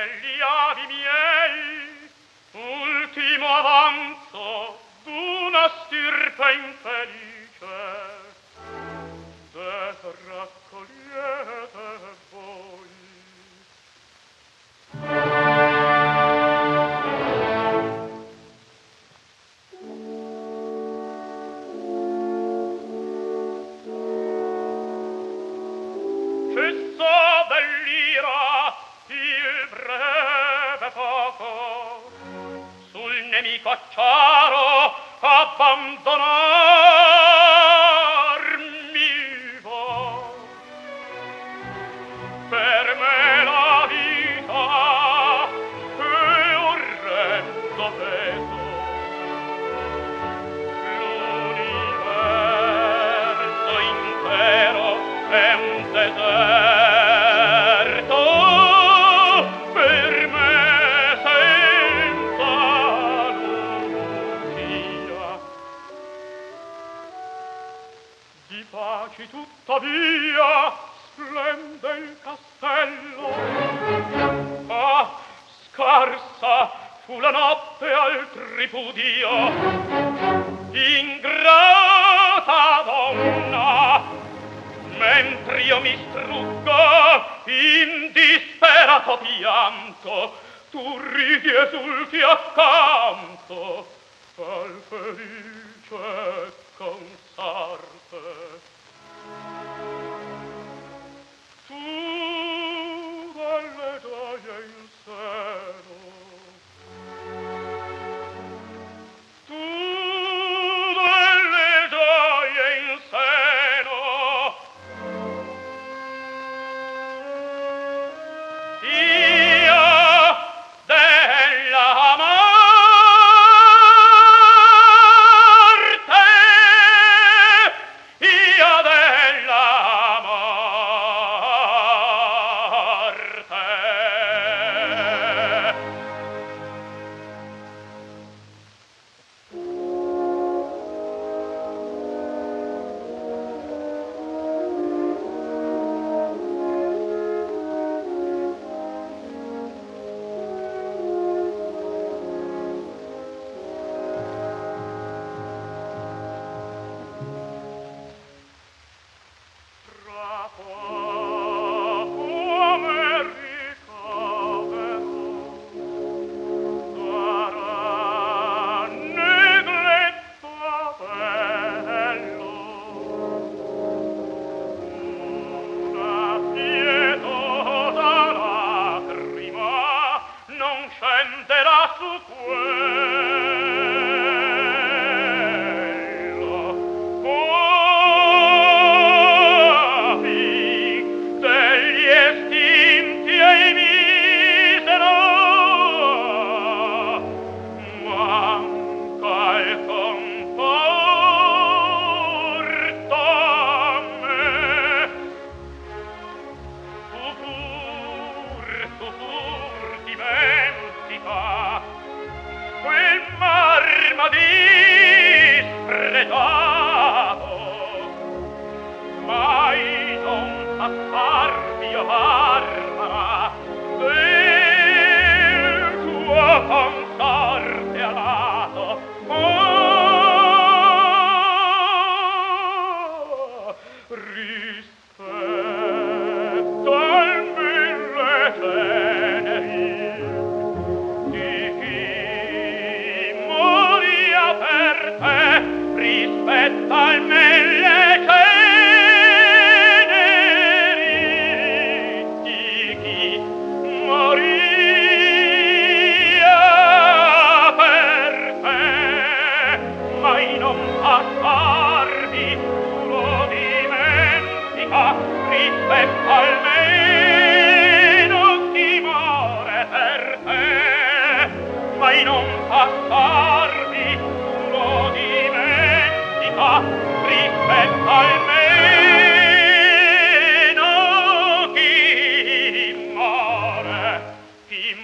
degli avi miei, ultimo avanzo d'una stirpe infelice. Per raccogliete voi nemico caro abbandonato ripudio. Ingrata donna mentre io mi struggo in disperato pianto tu ridi esulti accanto al felice consarte tutur dimentica quel marma disprezzato mai non passar mio